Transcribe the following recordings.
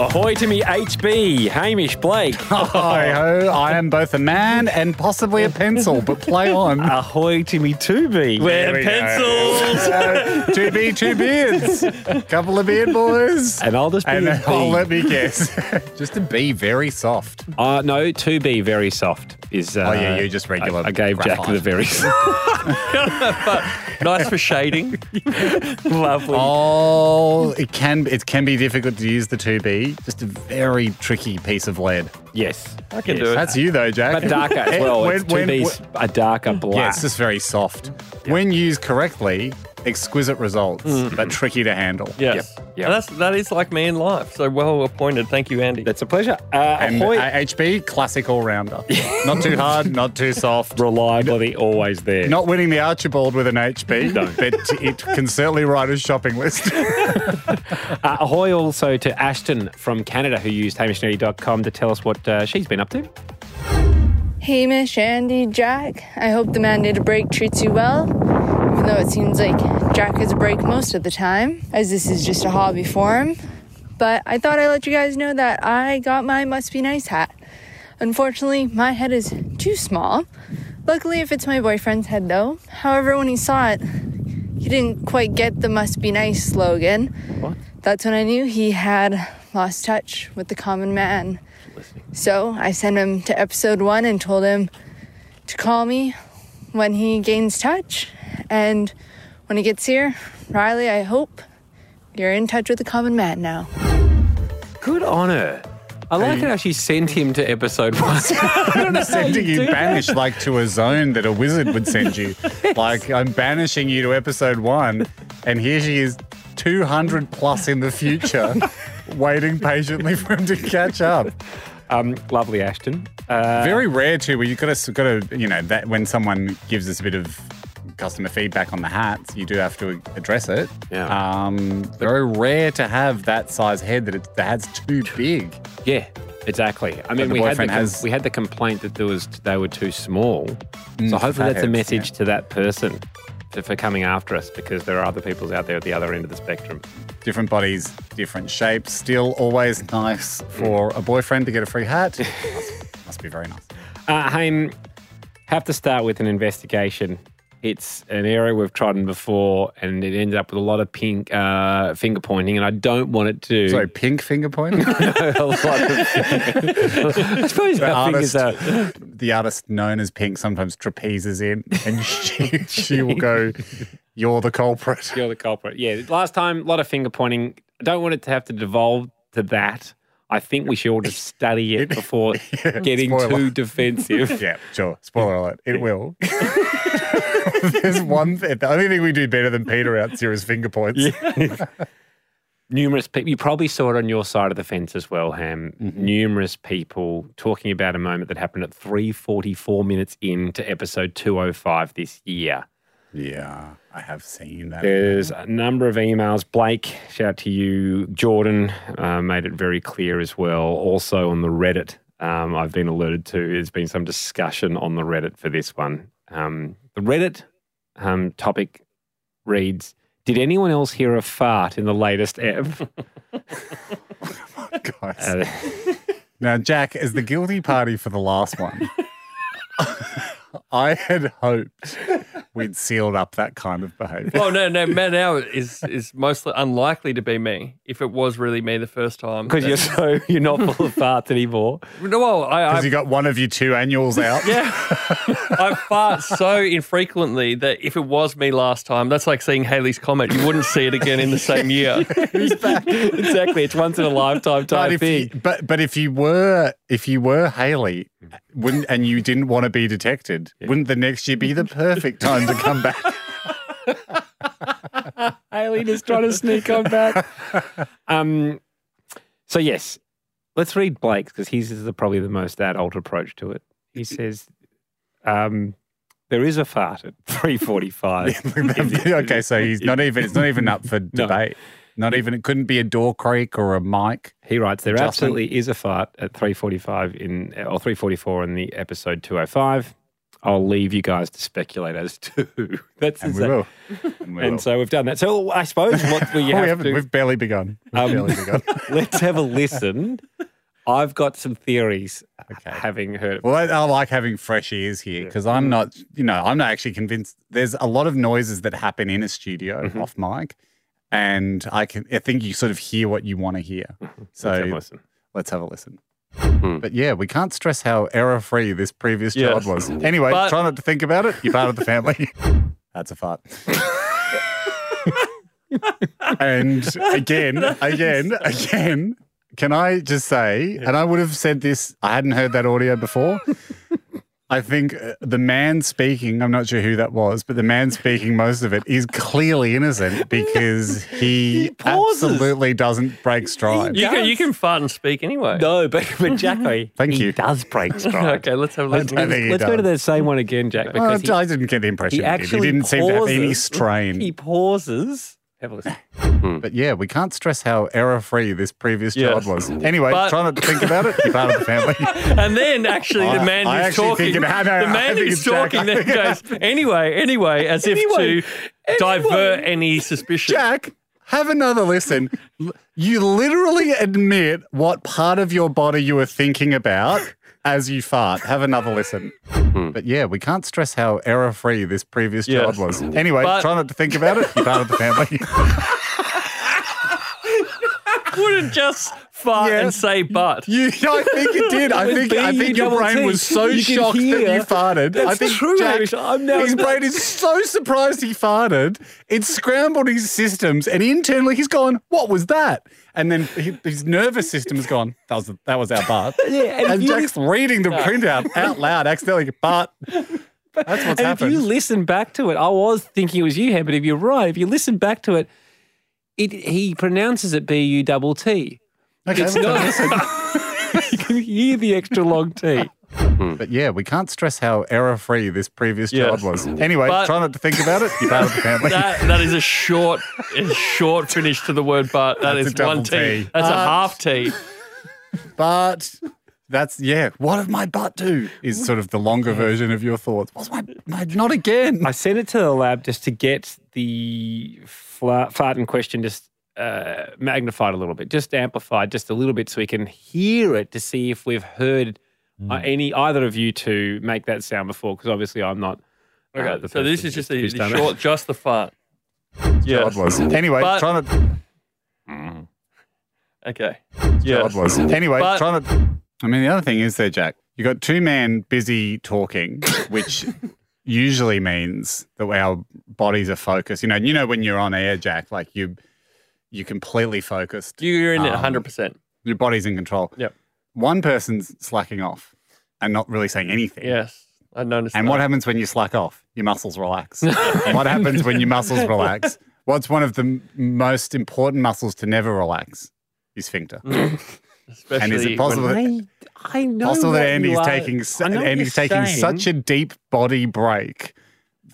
Ahoy to me, HB, Hamish Blake. Hi ho, I am both a man and possibly a pencil, but play on. Ahoy to me, 2B. There we go. two B, two beards. Couple of beard boys. And I'll just be And a then, oh, let me guess. just a B, very soft. Uh, no, 2B, very soft. Is uh, Oh, yeah, you just regular I, I gave Jack the very Nice for shading. lovely. Oh, it can it can be difficult to use the two B. Just a very tricky piece of lead. Yes, I can yes. do it. That's you though, Jack. But darker as well. When- it's when- 2B's a darker black. Yeah, it's just very soft. When used correctly, exquisite results, but tricky to handle. Yes. Yep, yep. And that's that is like me in life. So well appointed. Thank you, Andy. That's a pleasure. Uh, And ahoy. uh, HB, classic all rounder. not too hard, not too soft. Reliability always there. Not winning the Archibald with an HB, No. but it can certainly write a shopping list. Uh, ahoy also to Ashton from Canada who used hamishandandy.com to tell us what uh, she's been up to. Hamish, Andy, Jack. I hope the man did a break treats you well, even though it seems like Jack has a break most of the time, as this is just a hobby for him. But I thought I'd let you guys know that I got my Must Be Nice hat. Unfortunately, my head is too small. Luckily, it fits my boyfriend's head though. However, when he saw it, he didn't quite get the Must Be Nice slogan. What? That's when I knew he had lost touch with the common man. So I sent him to episode one and told him to call me when he gains touch. And when he gets here, Riley, I hope you're in touch with the common man now. Good on her. I like how she sent him to episode one. I'm sending you do that. banished like to a zone that a wizard would send you. Like I'm banishing you to episode one, and here she is, 200 plus in the future, waiting patiently for him to catch up. Um, lovely, Ashton. Uh, Very rare too. Where you got to, got to, you know, that when someone gives us a bit of customer feedback on the hats, you do have to address it. Yeah. Um, very rare to have that size head that it, the hat's too big. yeah, exactly. I mean, we had the, has- we had the complaint that there was they were too small. so hopefully that's a message yeah. to that person for, for coming after us because there are other people out there at the other end of the spectrum. Different bodies, different shapes. Still always nice for a boyfriend to get a free hat. must, must be very nice. Uh, Ham, have to start with an investigation. It's an area we've trodden before, and it ended up with a lot of pink uh, finger pointing, and I don't want it to. Sorry, pink finger pointing. a lot of. I suppose the artist, are. the artist known as Pink, sometimes trapezes in, and she she will go, "You're the culprit." You're the culprit. Yeah, last time, a lot of finger pointing. I don't want it to have to devolve to that. I think we should all just study it before getting spoiler. too defensive. Yeah, sure. Spoiler alert. It will. There's one thing. The only thing we do better than Peter out here is finger points. Numerous people, you probably saw it on your side of the fence as well, Ham. Mm-hmm. Numerous people talking about a moment that happened at 3.44 minutes into episode 205 this year. Yeah, I have seen that. There's a number of emails. Blake, shout out to you. Jordan uh, made it very clear as well. Also on the Reddit, um, I've been alerted to, there's been some discussion on the Reddit for this one. Um, the Reddit um, topic reads Did anyone else hear a fart in the latest Ev? Guys. Uh, Now, Jack, as the guilty party for the last one, I had hoped we'd sealed up that kind of behaviour. Oh no, no. Man now is is mostly unlikely to be me. If it was really me the first time, Because you're so you're not full of farts anymore. no, well, I, I Because you got one of your two annuals out. yeah, I fart so infrequently that if it was me last time, that's like seeing Halley's comet. You wouldn't see it again in the same year. exactly, it's once in a lifetime But type if, you, thing. but but if you were if you were Halley, wouldn't and you didn't want to be detected, wouldn't the next year be the perfect time to come back? Halley is trying to sneak on back. Um, so yes, let's read Blake's because his is the, probably the most adult approach to it. He says, um, There is a fart at 3:45. okay, so he's not even. It's not even up for debate. Not even. It couldn't be a door creak or a mic. He writes there Adjustment. absolutely is a fart at 3:45 in or 3:44 in the episode 205. I'll leave you guys to speculate as to. That's And we will. And we And will. so we've done that. So I suppose what we we have haven't. to We've barely begun. We've Um, barely begun. let's have a listen. I've got some theories, Okay. having heard. Well, I, I like having fresh ears here because I'm not, you know, I'm not actually convinced. There's a lot of noises that happen in a studio Mm-hmm. off mic, and I can, I think you sort of hear what you want to hear. Mm-hmm. So Let's have a listen. let's have a listen. Hmm. But yeah, we can't stress how error free this previous Yes. job was. Anyway, But- try not to think about it. You're part of the family. That's a fart. and again, again, again, can I just say, and I would have said this, I hadn't heard that audio before. I think uh, the man speaking, I'm not sure who that was, but the man speaking most of it is clearly innocent because he, pauses. absolutely doesn't break stride. You can, you can fart and speak anyway. No, but, but Jacko, Thank he you. does break stride. Okay, let's have a listen. don't think he Let's go to the same one again, Jack, Well, because he, I didn't get the impression he he, did. actually He didn't seem to have any strain. He pauses. Have a listen. But yeah, we can't stress how error free this previous Yes. job was. Anyway, But- try not to think about it. You're part of the family. And then actually the I- man I who's actually talking, think it- I know, the I man think who's it's Jack. talking then goes, anyway, anyway, as Anyway, if to divert any suspicion. Jack, have another listen. L- You literally admit what part of your body you were thinking about as you fart. Have another listen. Hmm. But yeah, we can't stress how error free this previous job was. Anyway, But- try not to think about it. You're part of the family. Wouldn't just fart and say but. You, I think it did. I think I think your brain was so You shocked that you farted. I think true, Jack, I'm now- his brain is so surprised he farted. It scrambled his systems, and internally he's gone, "What was that?" And then he, his nervous system has gone, "That was that was our Bart." Yeah, and and if you Jack's reading the printout out loud, accidentally, Bart. That's what's and happened. if you listen back to it, I was thinking it was you, Ham, but if you're right, if you listen back to it, it he pronounces it B U double T. okay, It's let's have a not. you can hear the extra long T. But yeah, we can't stress how error free this previous Yes. job was. Anyway, But- try not to think about it. You're part of the family. That, that is a short, a short finish to the word but. That That's is a double one T. T. That's a half T. But that's yeah. What did my butt do? Is sort of the longer version of your thoughts. What's my, my not again? I sent it to the lab just to get the fla- fart in question just uh, magnified a little bit, just amplified just a little bit, so we can hear it to see if we've heard uh, any either of you two make that sound before. Because obviously, I'm not. uh, Okay, the so this is just the, who's the done it. short, just the fart. God Yes. was anyway. But- try not. Okay. Yeah. Yes. was anyway. But- try not. I mean, the other thing is there, Jack. You got two men busy talking, which usually means that our bodies are focused. You know, you know when you're on air, Jack, like you, you're completely focused. You're in it Um, 100%. Your body's in control. Yep. One person's slacking off and not really saying anything. Yes. I noticed And that. what happens when you slack off? Your muscles relax. what happens when your muscles relax? What's one of the m- most important muscles to never relax? Your sphincter. Especially and is it possible that, I, I know. possible that Andy's are- taking su- I know what Andy's taking saying. such a deep body break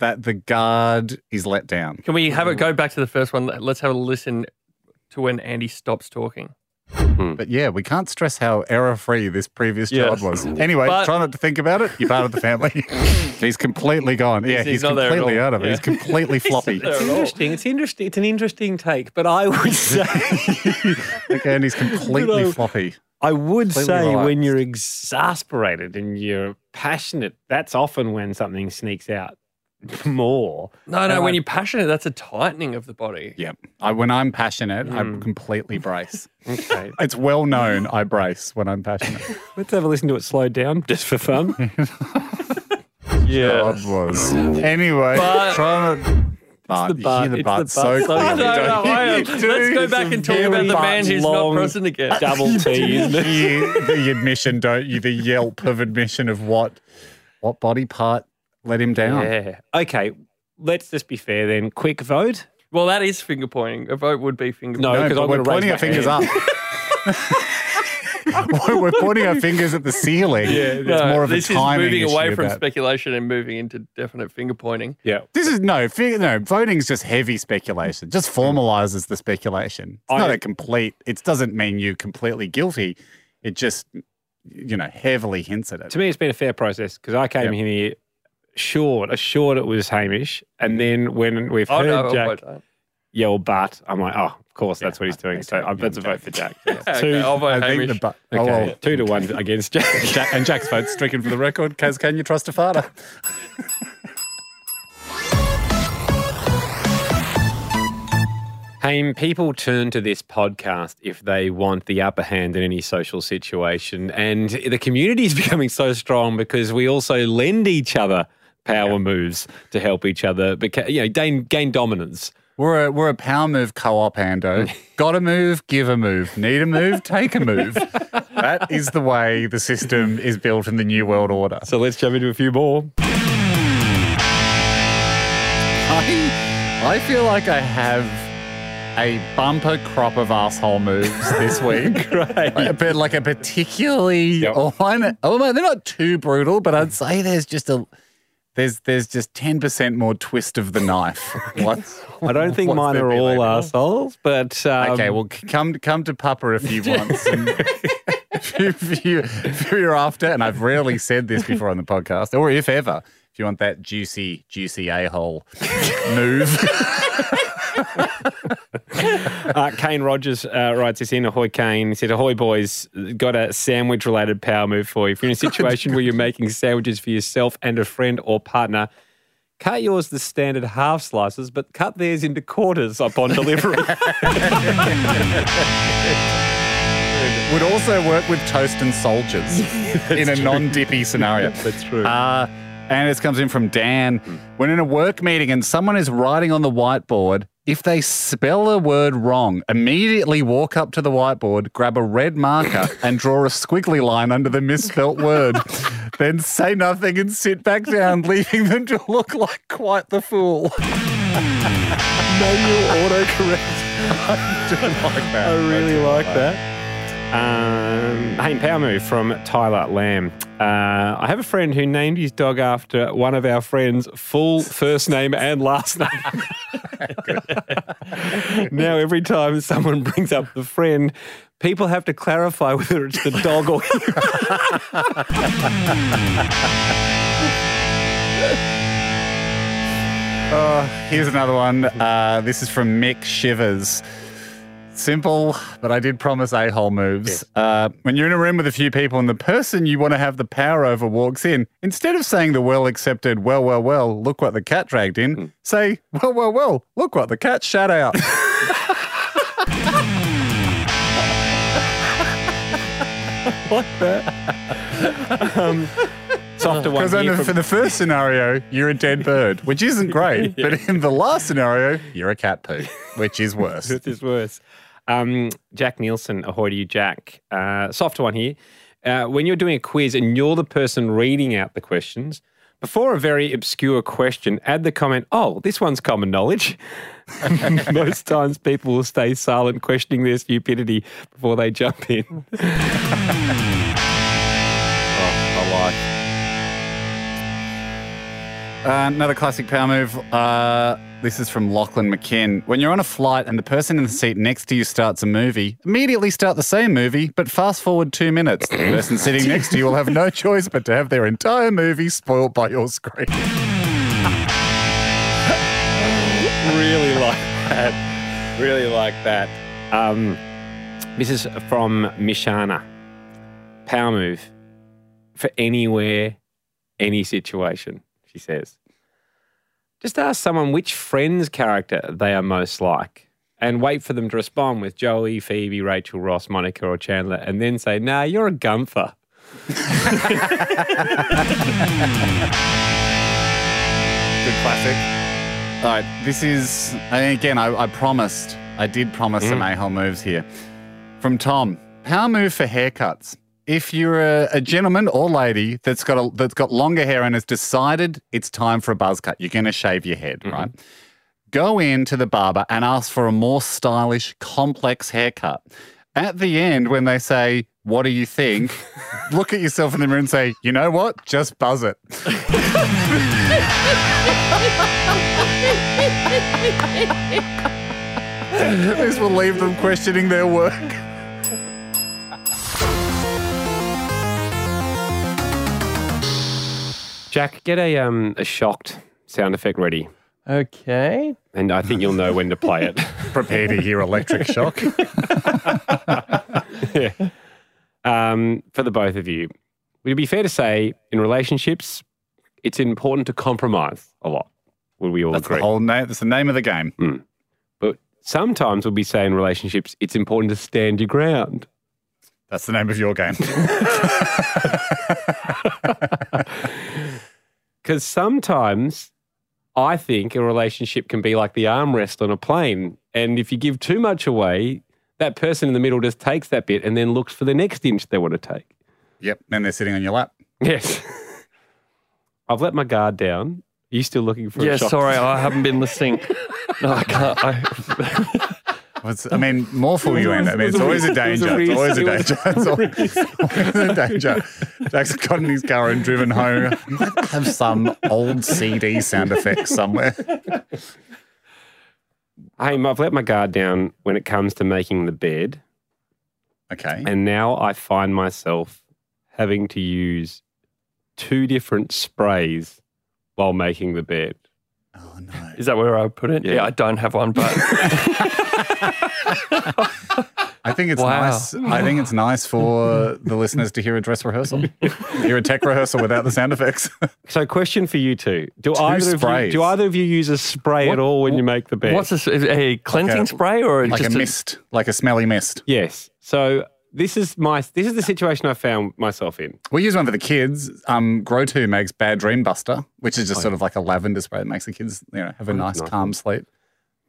that the guard is let down? Can we have it go back to the first one? Let's have a listen to when Andy stops talking. Mm-hmm. But yeah, we can't stress how error free this previous Yes. job was. Anyway, But- try not to think about it. You're part of the family. he's completely gone. Yeah, He's- he's, he's not there at completely all. out of it. Yeah. He's completely floppy. there It's interesting. It's interesting. It's an interesting take, but I would say, okay, and he's completely know, floppy. I would Completely say, when you're exasperated and you're passionate, that's often when something sneaks out more. No, no, And when I- you're passionate, that's a tightening of the body. Yeah. I, when I'm passionate, I Mm. completely brace. Okay, It's well known I brace when I'm passionate. let's have a listen to it slowed down just for fun. Yeah. God was. Anyway, But- try not. But the you butt. hear the It's butt the so butt. clearly. I don't no. I Let's go back and talk about the man who's long not present again. Double T, isn't it? the, the admission, don't you? The yelp of admission of what what body part let him down. Yeah. Okay. Let's just be fair then. Quick vote. Well, that is finger pointing. A vote would be finger No, pointing. because but I'm we're going to pointing our fingers hand. up. we're, we're pointing our fingers at the ceiling. Yeah, it's No, more of this a is timing moving away issue from about- speculation and moving into definite finger pointing. Yeah. This is no, fi- no. Voting's just heavy speculation. Just formalizes the speculation. It's not I- a complete. It doesn't mean you completely guilty. It just, you know, heavily hints at it. To me, it's been a fair process because I came Yep. in here short, assured it was Hamish. And then when we've Oh, heard no, Jack vote that. yell but, I'm like, oh, of course, that's what he's doing. So okay, I that's a vote for Jack. Yeah. Okay, two, I'll vote Hamish. the bu- okay, oh, well, two to one against Jack. Jack, and Jack's vote's stricken for the record. Kaz, can you trust a father? Ham, people turn to this podcast if they want the upper hand in any social situation. And the community is becoming so strong because we also lend each other power moves to help each other beca- you know, gain, gain dominance. We're a, we're a power move co-op, Ando. Got a move, give a move. Need a move, take a move. that is the way the system is built in the new world order. So let's jump into a few more. I, I feel like I have a bumper crop of asshole moves this week. Right. Like, but like a particularly Yep. oh, one, oh they're not too brutal, but I'd say there's just a there's there's just ten percent more twist of the knife. What's, I don't think mine are all assholes, but um, Okay, well, come come to Papa if you want. If, you, if you're after, and I've rarely said this before on the podcast, or if ever, if you want that juicy, juicy a hole move, uh, Kane Rogers uh, writes this in Ahoy Kane. He said, Ahoy boys, got a sandwich related power move for you. If you're in a situation where you're making sandwiches for yourself and a friend or partner, cut yours the standard half slices, but cut theirs into quarters upon delivery. would also work with toast and soldiers in a non-dippy scenario. That's true. Uh, and this comes in from Dan. When in a work meeting and someone is writing on the whiteboard, if they spell a word wrong, immediately walk up to the whiteboard, grab a red marker, and draw a squiggly line under the misspelt word. then say nothing and sit back down, leaving them to look like quite the fool. Manual autocorrect. I do like that. I really do like that. Um, hey, power move from Tyler Lamb. Uh, I have a friend who named his dog after one of our friends' full first name and last name. now, every time someone brings up the friend, people have to clarify whether it's the dog or Oh, here's another one. Uh, this is from Mick Shivers. Simple, but I did promise a hole moves. Uh, when you're in a room with a few people and the person you want to have the power over walks in, instead of saying the well accepted, well, well, well, look what the cat dragged in, say, well, well, well, look what the cat shat out. What the? um, softer one. Because for the first scenario, you're a dead bird, which isn't great. But in the last scenario, you're a cat poo, which is worse. This is worse. Um, Jack Nielsen, ahoy to you, Jack. Uh, softer one here. Uh, when you're doing a quiz and you're the person reading out the questions, before a very obscure question, add the comment, oh, this one's common knowledge. Most times people will stay silent, questioning their stupidity before they jump in. Oh, I like. Uh, another classic power move. Uh, this is from Lachlan McKinn. When you're on a flight and the person in the seat next to you starts a movie, immediately start the same movie, but fast forward two minutes. The person sitting next to you will have no choice but to have their entire movie spoiled by your screen. really like that. Really like that. Um, this is from Mishana. Power move for anywhere, any situation, she says. Just ask someone which friend's character they are most like and wait for them to respond with Joey, Phoebe, Rachel, Ross, Monica, or Chandler, and then say, nah, you're a Gunther. Good classic. All right, this is, again, I, I promised, I did promise some mm. a-hole moves here. From Tom, power move for haircuts. If you're a, a gentleman or lady that's got a, that's got longer hair and has decided it's time for a buzz cut, you're going to shave your head, mm-hmm. right? Go in to the barber and ask for a more stylish, complex haircut. at the end when they say, What do you think? look at yourself in the mirror and say, You know what? Just buzz it. this will leave them questioning their work. Jack, get a um a shocked sound effect ready, Okay. and I think you'll know when to play it. Prepare to hear electric shock. um, for the both of you, would it be fair to say in relationships, it's important to compromise a lot? Would we all That's agree? the whole name. That's the name of the game. but sometimes we'll be saying in relationships, it's important to stand your ground. That's the name of your game. Because sometimes I think a relationship can be like the armrest on a plane. And if you give too much away, that person in the middle just takes that bit and then looks for the next inch they want to take. yep. Then they're sitting on your lap. Yes. I've let my guard down. Are you still looking for Yeah, a shock? sorry, I haven't been listening. No, I can't. I, It's, I mean, more for you, Andy. I mean, it's always a danger. It's always a danger. It's always, always a danger. Jack's got in his car and driven home. I might have some old CD sound effects somewhere. Hey, I've let my guard down when it comes to making the bed. Okay. And now I find myself having to use two different sprays while making the bed. Oh, no. is that where I put it? Yeah. Yeah, I don't have one, but I think it's Wow. nice. I think it's nice for the listeners to hear a dress rehearsal, hear a tech rehearsal without the sound effects. So, question for you two: Do Two either of you, do either of you use a spray at all when you make the bed? what's this? is it A cleansing Like a- spray or like just a mist, like a smelly mist. yes. So this is my this is the situation I found myself in. We use one for the kids. Um, Grow 2 makes Bad Dream Buster, which Oh, is just sort of like a lavender spray that makes the kids, you know, have a nice, nice. calm sleep.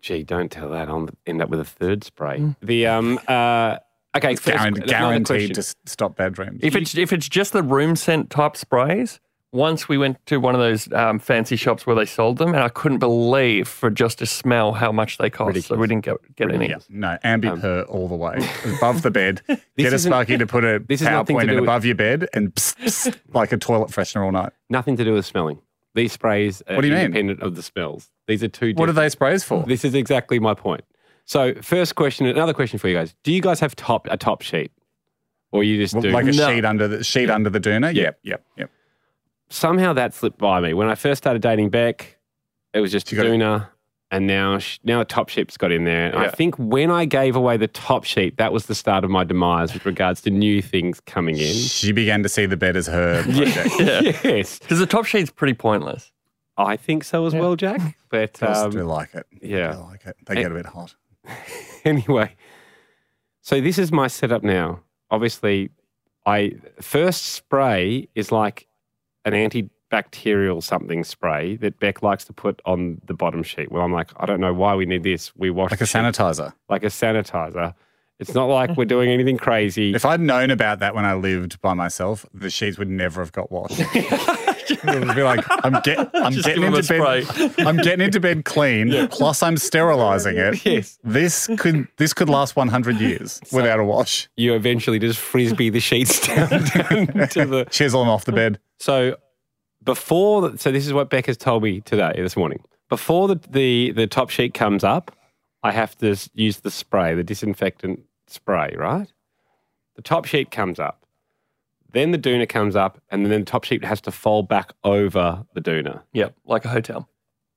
Gee, don't tell that. I'll end up with a third spray. The um uh okay, first, Guaran- another guaranteed to stop bad dreams. If it's if it's just the room scent type sprays, once we went to one of those um, fancy shops where they sold them, and I couldn't believe for just a smell how much they cost. So we didn't get get any. Yeah, no, Ambi Pur all the way, above the bed. Get a Um, isn't- Sparky to put a this is PowerPoint do in with- above your bed and psst, psst, like a toilet freshener all night. Nothing to do with smelling. These sprays are What do you mean? independent of the smells. These are two. What are they sprays for? This is exactly my point. So, first question, another question for you guys: Do you guys have top a top sheet, or you just do? like a No. sheet under the sheet under the doona. Yeah. Yep, yep, yep. Somehow that slipped by me when I first started dating Beck. It was just She. Doona, and now sh- now a top sheet's got in there. And I think when I gave away the top sheet, that was the start of my demise with regards to new things coming in. She began to see the bed as her project. yes, Because the top sheet's pretty pointless. I think so as well, Jack. But Girls um, do like it. yeah. They like it. They get a bit hot. anyway, so this is my setup now. Obviously, I first spray is like an antibacterial something spray that Beck likes to put on the bottom sheet. Well, I'm like, I don't know why we need this. We wash Like a sanitizer. like a sanitizer. It's not like we're doing anything crazy. If I'd known about that when I lived by myself, the sheets would never have got washed. it would be like, I'm, get, I'm getting give 'em a into bed. I'm getting into bed clean. Plus, I'm sterilizing it. Yes. This could this could last 100 years without a wash. you eventually just frisbee the sheets down, down to the Chisel them off the bed. So before, so this is what Beck has told me today, this morning. Before the, the, the top sheet comes up, I have to use the spray, the disinfectant spray, right? The top sheet comes up. Then the doona comes up, and then the top sheet has to fold back over the doona. Yep, like a hotel.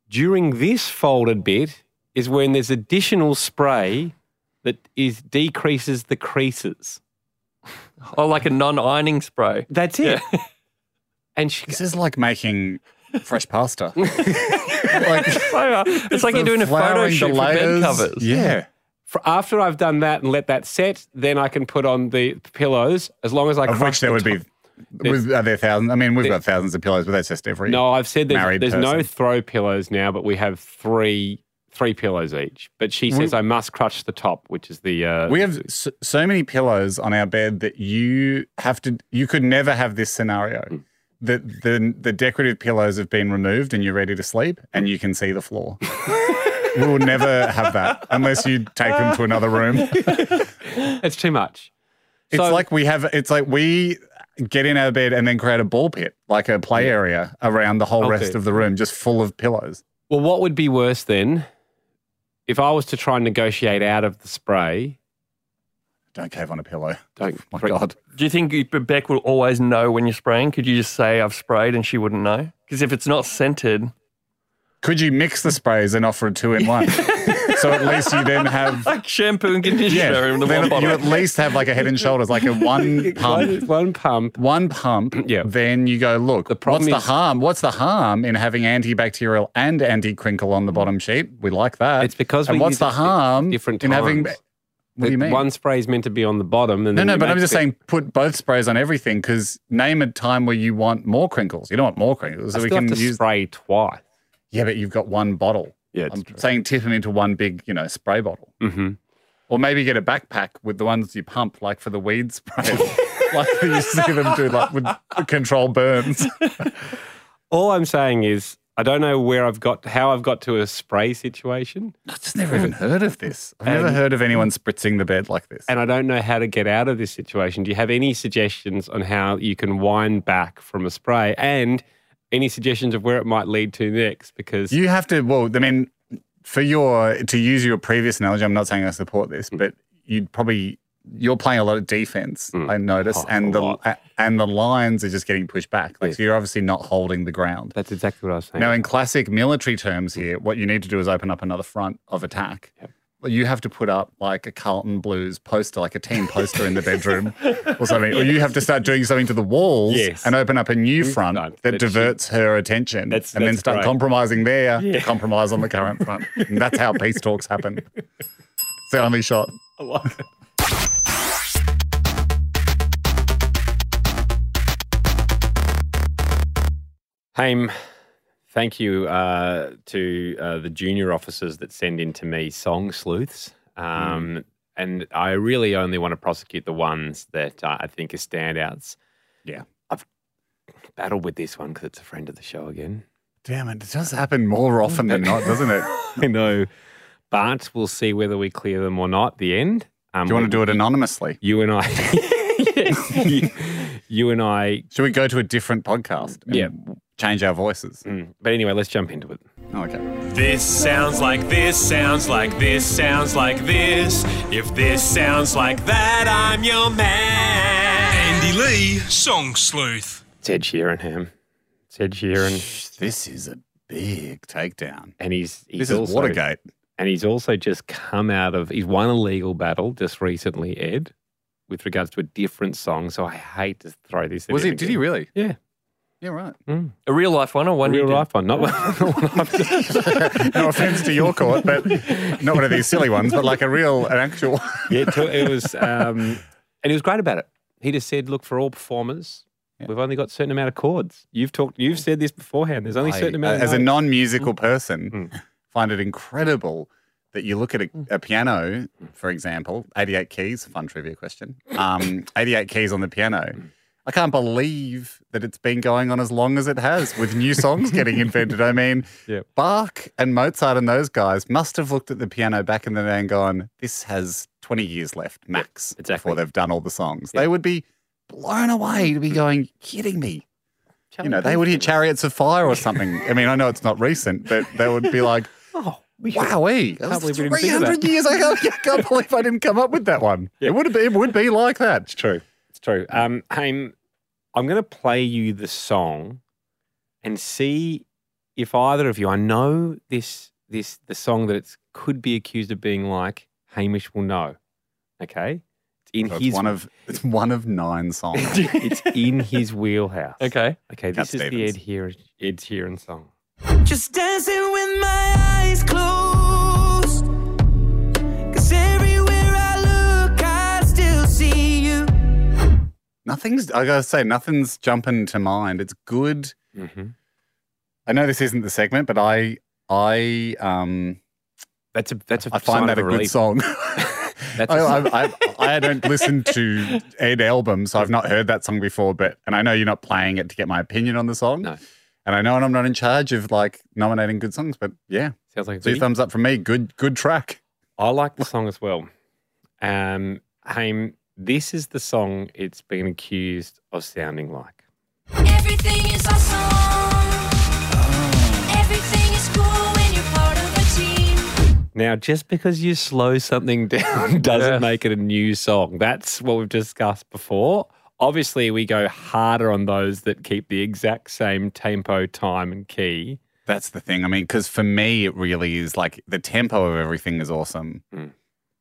During this folded bit is when there's additional spray that is decreases the creases. Oh, like a non-ironing spray. That's it. And she, This is like making fresh pasta. like, it's like you're doing a photo shoot for bed layers. covers. Yeah. For after I've done that and let that set, then I can put on the pillows as long as I Of which there the would be. top. With, are there thousands? I mean, we've got thousands of pillows, but that's just every. No, I've said there's, there's no throw pillows now, but we have three three pillows each. But she says I must crush the top, which is the uh, We have so, so many pillows on our bed that you have to. You could never have this scenario. Hmm. That the the decorative pillows have been removed and you're ready to sleep and you can see the floor. we will never have that unless you take them to another room. It's too much. It's So- like we have. It's like we get in our bed and then create a ball pit, like a play area around the whole Okay. rest of the room, just full of pillows. Well, what would be worse then if I was to try and negotiate out of the spray? Don't cave on a pillow. Don't. Oh my God. Do you think you- Beck will always know when you're spraying? Could you just say I've sprayed and she wouldn't know? Because if it's not scented, Could you mix the sprays and offer a two in one? so at least you then have. like shampoo and conditioner in the then one you at least have like a head and shoulders, like a one pump. One, one pump. One pump, Yeah. Then you go, look, The what's is- the harm? What's the harm in having antibacterial and anti-crinkle on the bottom sheet? We like that. It's because and we what's use the harm different in having? What do you mean? One spray is meant to be on the bottom, and no, then no, you but I'm just the- saying, put both sprays on everything because name a time where you want more crinkles. You don't want more crinkles, I so we can have to use. spray twice. Yeah, but you've got one bottle. Yeah, it's I'm true. saying tip them into one big, you know, spray bottle. hmm Or maybe get a backpack with the ones you pump, like for the weed spray, like you see them do, like with control burns. All I'm saying is, I don't know where I've got, how I've got to a spray situation, I've just never even heard of this. I've never heard of anyone spritzing the bed like this. and I don't know how to get out of this situation. Do you have any suggestions on how you can wind back from a spray, and any suggestions of where it might lead to next? Because You have to. Well, I mean, for your to use your previous analogy, I'm not saying I support this, mm. but you'd probably you're playing a lot of defense. Mm. I notice, Oh, and the lot. and the lines are just getting pushed back. Like Yes. so, you're obviously not holding the ground. that's exactly what I was saying. Now, in classic military terms, here, what you need to do is open up another front of attack. Well, You have to put up like a Carlton Blues poster, like a team poster in the bedroom or something. Or you have to start doing something to the walls Yes. and open up a new mm, front front that that diverts her attention That's- and then start great. compromising there to compromise on the current front. And that's how peace talks happen. It's the only shot. I like it. Ham, thank you uh, to uh, the junior officers that send in to me song sleuths. Um, And I really only want to prosecute the ones that uh, I think are standouts. Yeah. I've battled with this one because it's a friend of the show again. Damn it. It does happen more often than not, doesn't it? I know. But we'll see whether we clear them or not at the end. Um, Do you want to do it anonymously? You and I. Yes. you, you and I. Should we go to a different podcast? and Yeah. Change our voices. Mm. But anyway, let's jump into it. Oh, okay. This sounds like this, sounds like this, sounds like this. If this sounds like that, I'm your man. Andy Lee, Song Sleuth. It's Ed Sheeran, Ham. It's Ed Sheeran, This is a big takedown. and he's, he's This is Watergate. and he's also just come out of. He's won a legal battle just recently, Ed, with regards to a different song. So I hate to throw this. at Was him he? Did he really? Yeah, Yeah, right. Mm. a real life one or one you real life one, not one. one no offense to your court, but not one of these silly ones, but like a real, an actual. yeah, it, was, um, and he was great about it. He just said, "Look, for all performers, we've only got a certain amount of chords. You've talked, you've said this beforehand. There's only a certain amount. of as a non-musical mm. person, mm. find it incredible that you look at a, a piano, for example, 88 keys. Fun trivia question. Um, 88 keys on the piano. I can't believe that it's been going on as long as it has with new songs getting invented. I mean, Yep. Bach and Mozart and those guys must have looked at the piano back in the day and gone, this has 20 years left, max, exactly. before they've done all the songs. They would be blown away to be going, kidding me. You know, they would hear Chariots of Fire or something. I mean, I know it's not recent, but they would be like, Oh, we Wowee, that Can't was believe we didn't think of 300 that. years. I can't, I can't believe I didn't come up with that one. It would have been, it would be like that. It's true. It's true. Um, Ham, I'm going to play you the song and see if either of you. I know this this the song that it could be accused of being like. Hamish will know. Okay, it's in So it's his one of it's one of nine songs. it's in his wheelhouse. Okay. Okay. Cat This is the Stevens. Ed Sheeran, Ed Sheeran song. Just dancing with my eyes closed. Cause everywhere I look, I still see you. nothing's I gotta say, nothing's jumping to mind. It's good. hmm I know this isn't the segment, but I I um That's a that's a I find that of a good relief. song. That's I, a- I, I, I don't listen to Ed albums, so I've not heard that song before. But and I know you're not playing it to get my opinion on the song. No. And I know and I'm not in charge of like nominating good songs, but yeah, Sounds like a two thumbs up from me. Good, good track. I like the song as well. Um, Ham, this is the song it's been accused of sounding like. Everything is awesome. Everything is cool when you're part of a team. Now, just because you slow something down doesn't Yeah. make it a new song. That's what we've discussed before. Obviously, we go harder on those that keep the exact same tempo, time, and key. That's the thing. I mean, because for me, it really is like the tempo of everything is awesome. Mm.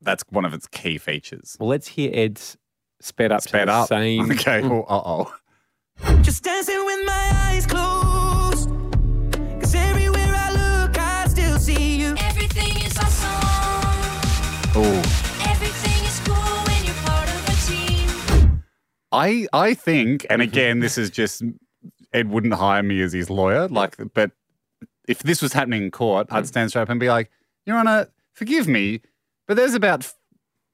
That's one of its key features. Well, let's hear Ed's sped up Sped to the up. same. Okay. Well, uh oh. Just dancing with my eyes closed. I I think, and again, this is just Ed wouldn't hire me as his lawyer. Like, but if this was happening in court, I'd mm. stand straight up and be like, Your Honor, forgive me, but there's about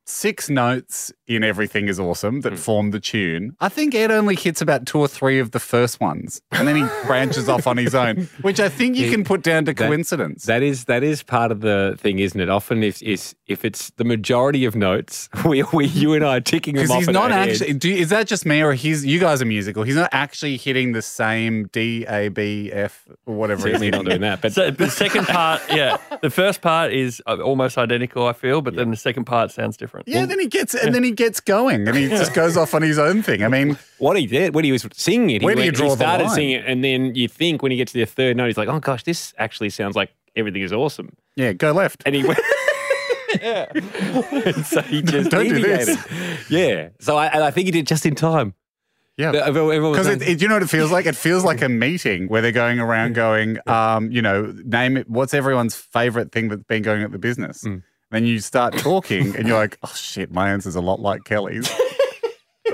six notes in Everything is Awesome that mm. form the tune. I think Ed only hits about two or three of the first ones, and then he branches off on his own, which I think you can put down to coincidence. That is that is part of the thing, isn't it? Often, if is if it's the majority of notes, we, we you and I are ticking them Because off. he's not actually. Do, is that just me, or he's you guys are musical? He's not actually hitting the same D A B F or whatever. he's certainly not doing that. But So the second part, yeah, the first part is uh, almost identical, I feel, but then the second part sounds different. Yeah, then he gets and then he gets going and he just goes off on his own thing. I mean, what he did when he was singing it, he, Where do you went- draw he the started line? singing it, and then you think when he gets to the third note, he's like, "Oh gosh, this actually sounds like everything is awesome," yeah, go left. and he went. yeah. So he just Don't do this. deviated. Yeah. So I, and I think he did just in time. Yeah. Everyone- everyone was Because it, it, you know what it feels like? It feels like a meeting where they're going around going, um, you know, name it. What's everyone's favorite thing that's been going at the business? Mm. Then you start talking, and you're like, oh shit, my answer's a lot like Kelly's.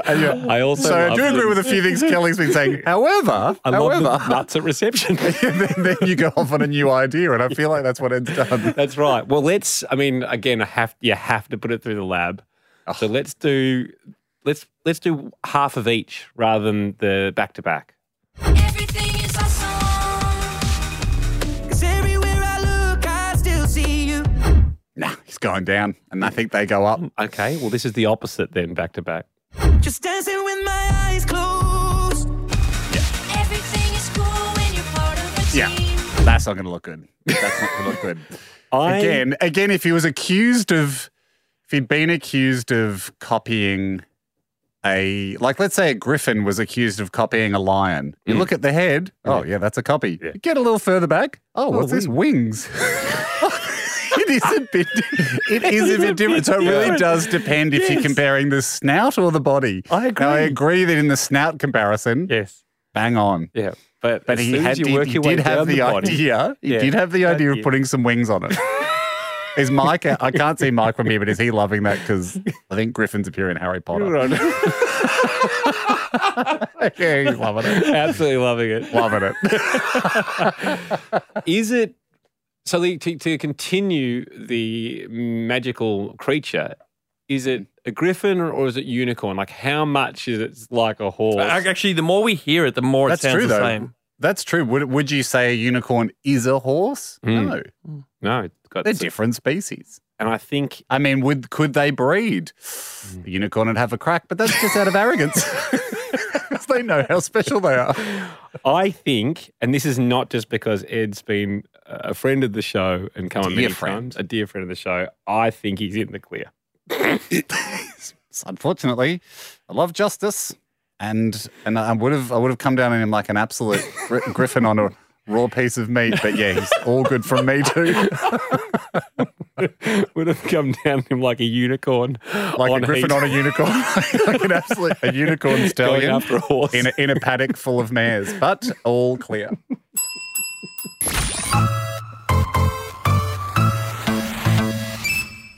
And you're- I also so I do agree the- with a few things Kelly's been saying. However, I however, love the nuts at reception. then, then you go off on a new idea, and I feel like that's what Ed's done. That's right. Well, let's. I mean, again, I have you have to put it through the lab. Oh. So let's do let's let's do half of each rather than the back to back. Everything is awesome. Cause everywhere I look, I still see you. Nah, he's going down, and I think they go up. Okay. Well, this is the opposite then, back to back. Just dancing with my eyes closed. Everything is cool when you're part of a Yeah. That's not going to look good. That's not going to look good. I Again, again, if he was accused of, if he'd been accused of copying a, like, let's say a griffin was accused of copying a lion. You mm. look at the head. Oh, mm. yeah, that's a copy. Yeah. Get a little further back. Oh, what's oh, this? Wings. it is a bit. It is a bit different. So it really does depend if you're comparing the snout or the body. I Now, I agree. agree that in the snout comparison, Yes. bang on. Yeah. But But he had you he, work he your way did have the, body, idea. He Yeah. did have the idea of putting some wings on it. Is Mike? Uh, I can't see Mike from here, but is he loving that? Because I think Griffins appear in Harry Potter. yeah, he's loving it. Absolutely loving it. Loving it. Is it so the, to, to continue the magical creature? Is it a griffin or, or is it unicorn? Like how much is it like a horse? Actually, the more we hear it, the more That's it sounds true, the though. same. That's true. Would Would you say a unicorn is a horse? Hmm. No, no, it's got they're some- different species. And I think I mean, would could they breed? Hmm. The unicorn would have a crack, but that's just out of arrogance. 'Cause they know how special they are. I think, and this is not just because Ed's been a friend of the show and come on many friend. times, a dear friend of the show. I think he's in the clear. Unfortunately, I love justice, and and I would have I would have come down on him like an absolute gri- griffin on a raw piece of meat. But yeah, he's all good from me too. Would have come down him like a unicorn, Like on a griffin heat, on a unicorn, like an absolute a unicorn going stallion after a horse. in a, in a paddock full of mares, but all clear.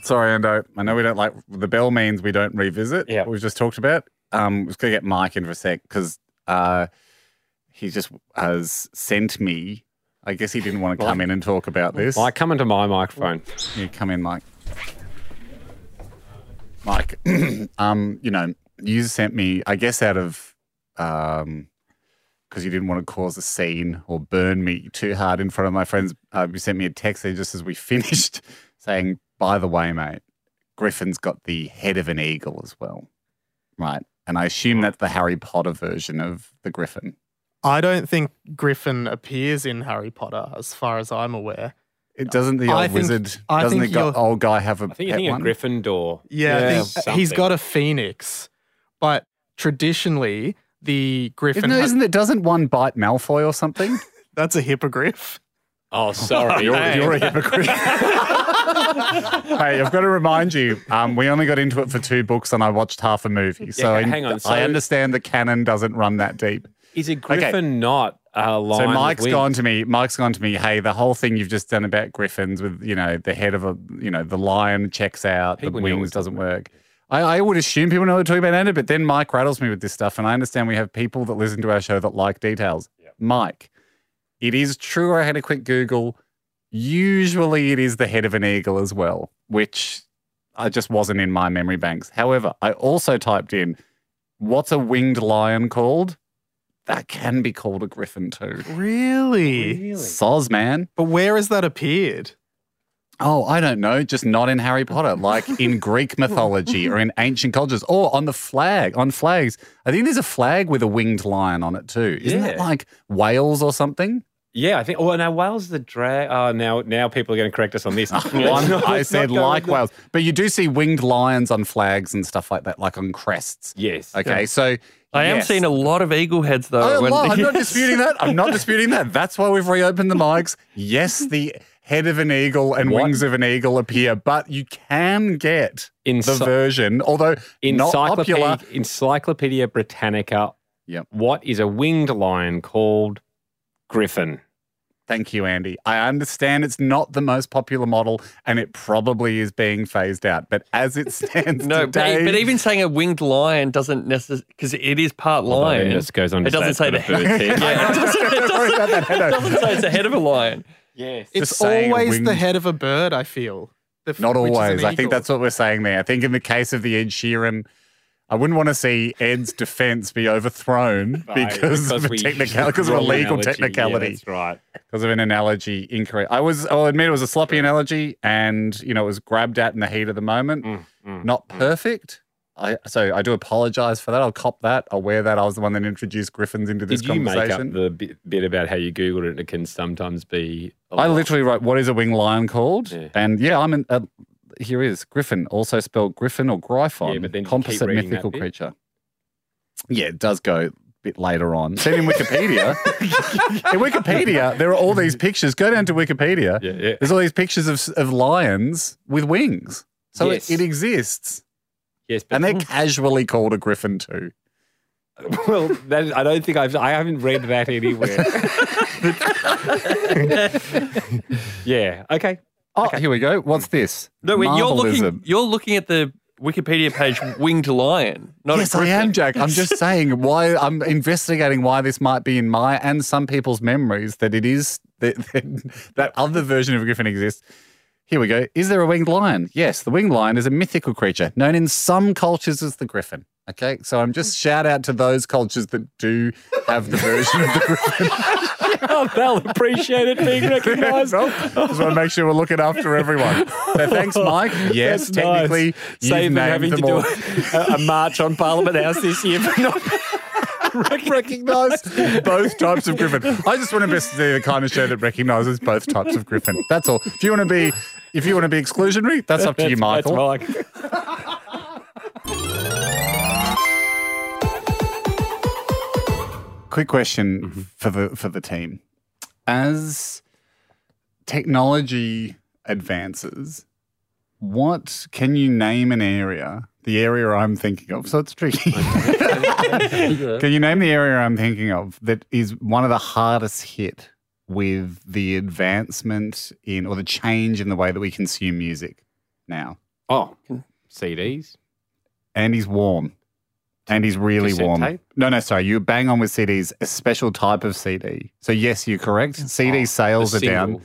Sorry, Ando. I know we don't like the bell means we don't revisit. Yeah. what we've just talked about. Um, just gonna get Mike in for a sec because uh, he just has sent me. I guess he didn't want to come in and talk about this. Like, come into my microphone. You come in, Mike. Mike, um, you know, you sent me, I guess, out of um, because you didn't want to cause a scene or burn me too hard in front of my friends, uh, you sent me a text there just as we finished saying, by the way, mate, Griffin's got the head of an eagle as well. Right. And I assume that's the Harry Potter version of the Griffin. I don't think Griffin appears in Harry Potter, as far as I'm aware. It doesn't the I old think- wizard, I doesn't the think go- old guy have a I think pet you're one? thinking Gryffindor. Yeah, I think he's something. got a phoenix, but traditionally the Griffin. Isn't, ha- isn't it, doesn't one bite Malfoy or something? that's a hippogriff. Oh, sorry. You're, you're a hypocrite. hey, I've got to remind you, um, we only got into it for two books and I watched half a movie. So Yeah, hang on, so- I understand the canon doesn't run that deep. Is a Griffin not a lion? So Mike's gone to me. Mike's gone to me. Hey, the whole thing you've just done about griffins with you know the head of a you know the lion checks out, People the wings doesn't work. I, I would assume people know what we're talking about, Anna, but then Mike rattles me with this stuff, and I understand we have people that listen to our show that like details. Mike, it is true. I had a quick Google. Usually, it is the head of an eagle as well, which I just wasn't in my memory banks. However, I also typed in what's a winged lion called? That can be called a griffin too. Really? really? Soz, man. But where has that appeared? Oh, I don't know. Just not in Harry Potter, like in Greek mythology or in ancient cultures, or on the flag, on flags. I think there's a flag with a winged lion on it too. Isn't that like Wales or something? Yeah, I think. Oh, now Wales the drag. Oh, now now people are going to correct us on this. Well, I'm- I said like with the- Wales, but you do see winged lions on flags and stuff like that, like on crests. Yes. Okay, so I am yes. seeing a lot of eagle heads though. Oh, when- well, I'm not disputing that. I'm not disputing that. That's why we've reopened the mics. Yes, the head of an eagle and What? wings of an eagle appear, but you can get Ency- the version, although not Encyclopedia, popular. Encyclopedia Britannica. Yep. What is a winged lion called? Griffin. Thank you, Andy. I understand it's not the most popular model, and it probably is being phased out. But as it stands No, but, today, e- but even saying a winged lion doesn't necessarily because it is part Although lion. it just goes on it doesn't say say the it's got a bird head. yeah, it doesn't, it doesn't, it doesn't say it's the head of a lion. Yes. It's Just saying a always the head of a bird, I feel. The f- Not which is an always. I think that's what we're saying there. I think in the case of the Ed Sheeran, I wouldn't want to see Ed's defense be overthrown because, of a technical, because of a legal analogy. technicality. Yeah, that's right. because of an analogy incorrect. I was, I'll admit, it was a sloppy analogy, and you know, it was grabbed at in the heat of the moment. Mm, Not perfect. I, so I do apologize for that. I'll cop that. I'll wear that. I was the one that introduced Griffins into this Did you make up conversation. the bit, about how you googled it? It can sometimes be. a I literally wrote, "What is a winged lion called?" Yeah. And yeah, I'm in. Uh, here is Griffin, also spelled Griffon or Gryphon, Yeah, composite mythical creature. Yeah, it does go a bit later on. Then in Wikipedia, in Wikipedia, there are all these pictures. Go down to Wikipedia. Yeah, yeah. There's all these pictures of of lions with wings. So Yes. it, it exists, Yes, but and they're casually called a griffin too. well, that is, I don't think I've. I haven't read that anywhere. yeah. Okay. Oh, here we go. What's this? No, wait, you're looking. You're looking at the Wikipedia page winged lion, not yes, a I am, Jack. I'm just saying why I'm investigating why this might be in my and some people's memories that it is that, that, that other version of a griffin exists. Here we go. Is there a winged lion? Yes, the winged lion is a mythical creature known in some cultures as the griffin. Okay, so I'm just mm. shout out to those cultures that do have the version of the griffin. Oh, they'll appreciate it being recognised. Well, just want to make sure we're looking after everyone. So thanks, Mike. Yes, That's technically, nice. you've Save named having them to all. do a, a march on Parliament House this year for not recognise both types of griffin. I just want to be the kind of show that recognises both types of griffin. That's all. If you want to be, if you want to be exclusionary, that's up to you, Michael. That's Mike. Quick question Mm-hmm. for the for the team: As technology advances, what can you name an area? The area I'm thinking of. So it's tricky. Can you name the area I'm thinking of that is one of the hardest hit with the advancement in or the change in the way that we consume music now? Oh, CDs. And he's warm. And he's really warm. tape? No, no, sorry. You bang on with CDs, a special type of CD. So, yes, you're correct. CD Oh, sales are down.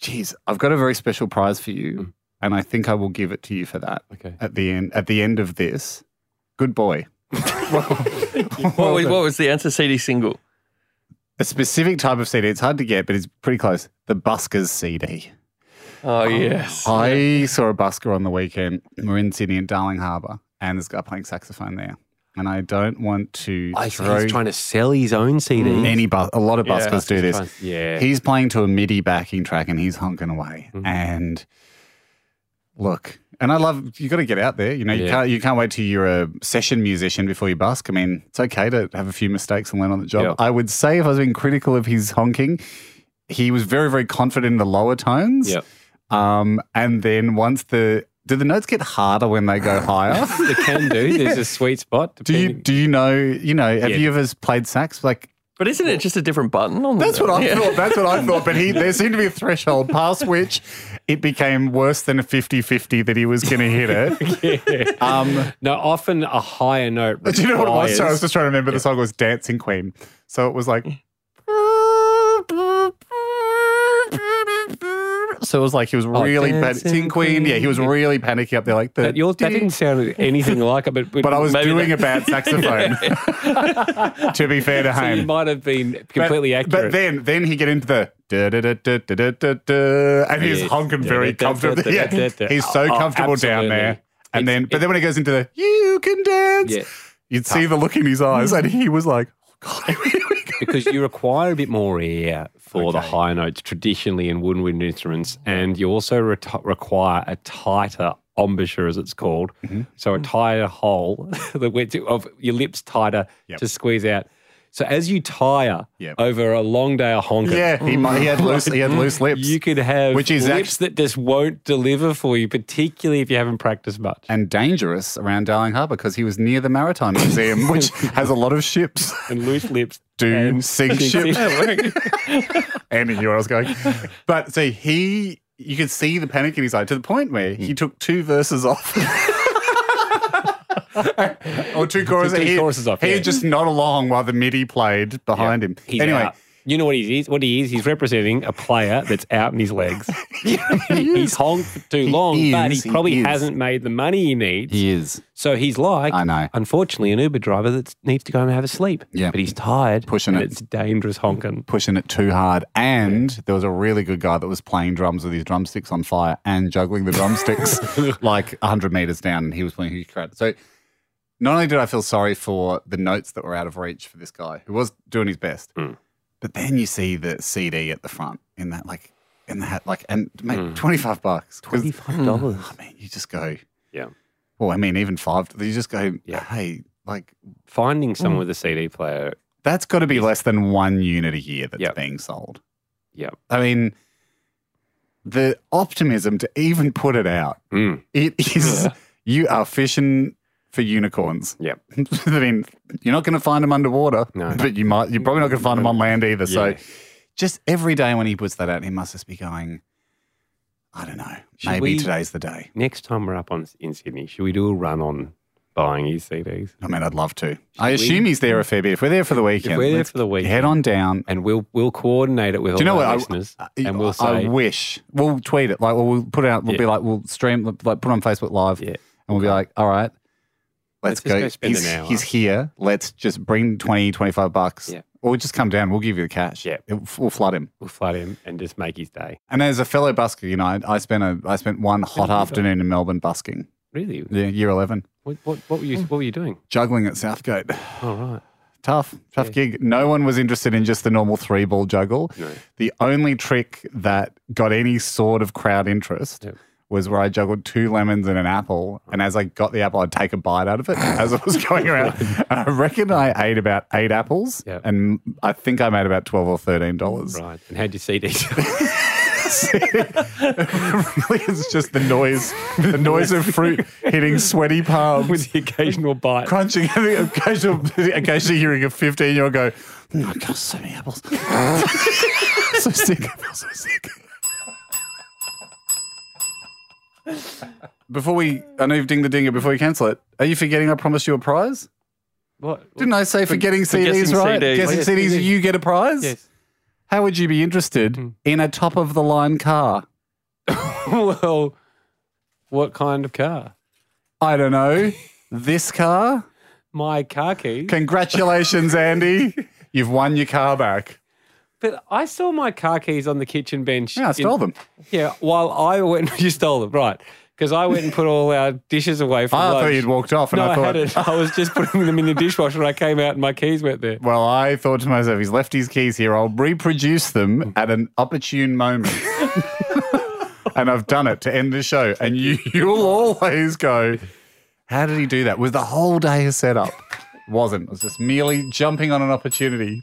Jeez, I've got a very special prize for you. Mm. And I think I will give it to you for that Okay. at the end at the end of this. Good boy. What was, what was the answer? CD single. A specific type of CD. It's hard to get, but it's pretty close. The Buskers CD. Oh, yes. I saw a busker on the weekend. We're in Sydney at Darling Harbour, and there's a guy playing saxophone there. And I don't want to I throw he's trying to sell his own CD. any bus. A lot of Yeah. buskers do this. Yeah. He's playing to a MIDI backing track, and he's honking away. Mm-hmm. And look, and I love you. Got to get out there. You know, you Yeah. can't you can't wait till you're a session musician before you busk. I mean, it's okay to have a few mistakes and learn on the job. Yeah. I would say if I was being critical of his honking, he was very very confident in the lower tones. Yep. Um, and then once the do the notes get harder when they go higher? They can do. There's a sweet spot. do you do you know you know have Yeah. you ever played sax like? But isn't it just a different button on the That's the what I Yeah. thought. That's what I thought. But he, there seemed to be a threshold past which it became worse than a 50 50 that he was going to hit it. yeah. Um, No, often a higher note. do you know what it was? Sorry, I was just trying to remember the song was Dancing Queen. So it was like. So it was like he was really panicking. Queen. Yeah, he was really panicking up there. Like the, that, yours, that didn't sound anything like it, but but, but I was doing that... a bad saxophone. to be fair to so him, might have been completely but, accurate. But then then he get into the and he's honking very comfortably. Yeah, he's so comfortable down there. And then, but then when he goes into the "You can dance," you'd see the look in his eyes, and he was like, "God." Because you require a bit more air for the Okay. high notes traditionally in woodwind instruments, and you also ret- require a tighter embouchure, as it's called. Mm-hmm. So a tighter hole, the of your lips tighter Yep. to squeeze out. So as you tire Yep. over a long day of honking, Yeah, he, might, he had loose, he had loose lips. you could have Which is lips that just won't deliver for you, particularly if you haven't practiced much. and dangerous around Darling Harbour because he was near the Maritime Museum, which has a lot of ships. And loose lips Do and sink ships. Andy knew where I was going. But see, he, you could see the panic in his eye to the point where he hmm. took two verses off. Or two choruses. two he, choruses off, He yeah. just nod along while the MIDI played behind him. He's anyway, out. You know what he is? What he is? He's representing a player that's out in his legs. he's honked for too He long, but is, he he probably is. hasn't made the money he needs. he is So he's like, I know. unfortunately, an Uber driver that needs to go and have a sleep. Yeah. But he's tired. Pushing it. It's dangerous honking. pushing it too hard. And there was a really good guy that was playing drums with his drumsticks on fire and juggling the drumsticks like 100 meters down. And he was playing huge crowd. So not only did I feel sorry for the notes that were out of reach for this guy, who was doing his best, Mm. but then you see the CD at the front in that, like, in that, like, and mate, Mm. 25 bucks, $25. I mean, you just go, Yeah. well, I mean, even five, you just go, Yeah. hey, like, Finding Mm. someone with a CD player. that's got to be less than one unit a year that's Yep. being sold. Yeah. I mean, the optimism to even put it out, Mm. it is, you are fishing for unicorns. Yep. I mean, you're not going to find them underwater, No. but you might, you're probably not going to find them on land either. So just every day when he puts that out, he must just be going, I don't know, Should maybe we- today's the day. Next time we're up on in Sydney, should we do a run on buying his CDs? I mean, I'd love to. I we- assume he's there a fair bit. If we're there for the weekend, if we're there for the weekend. head on down. And we'll we'll coordinate it with Do you know our what? I- listeners, I, and we'll I wish we'll tweet it. Like, well, we'll put it out. We'll Yeah. be like, we'll stream, like, put on Facebook Live, Yeah. and we'll be like, all right, let's, Let's go. go spend he's, an hour. he's here. Let's just bring 20, 25 bucks. Yeah. Or just come down. We'll give you the cash. Yeah. It- we'll flood him. we'll flood him and just make his day. And as a fellow busker, you know, I, I spent a, I spent one hot afternoon in Melbourne busking. Really? Yeah, year eleven, What, what, what were you mm. What were you doing? juggling at Southgate. All right. Tough, tough gig. No one was interested in just the normal three ball juggle. No. The only trick that got any sort of crowd interest Yep. Was where I juggled two lemons and an apple. And as I got the apple, I'd take a bite out of it as it was going around. And I reckon I ate about eight apples. Yep. And I think I made about 12 or $13. Right. And how'd you see these? really, it's just the noise, the noise of fruit hitting sweaty palms. With the occasional bite. crunching, occasional, occasionally hearing a 15 year old go, "Mm, I got so many apples. so sick. I feel so sick. Before we, I know you've dinged the dinger before you cancel it. Are you forgetting I promised you a prize? What? Didn't I say for, getting for CDs guessing right? CDs. Guessing Oh, yes, CDs, you you get a prize? Yes. How would you be interested hmm. in a top of the line car? well, what kind of car? I don't know. This car? my car keys. Congratulations, Andy. You've won your car back. But I saw my car keys on the kitchen bench. Yeah, I stole them. Yeah, while I went, you stole them, right? Because I went and put all our dishes away from I lunch. thought you'd walked off, and no, I I, thought, hadn't. I was just putting them in the dishwasher, and I came out, and my keys weren't there. well, I thought to myself, he's left his keys here. I'll reproduce them at an opportune moment. and I've done it to end the show. And you, you'll always go, how did he do that? Was the whole day a setup? Wasn't. It was just merely jumping on an opportunity.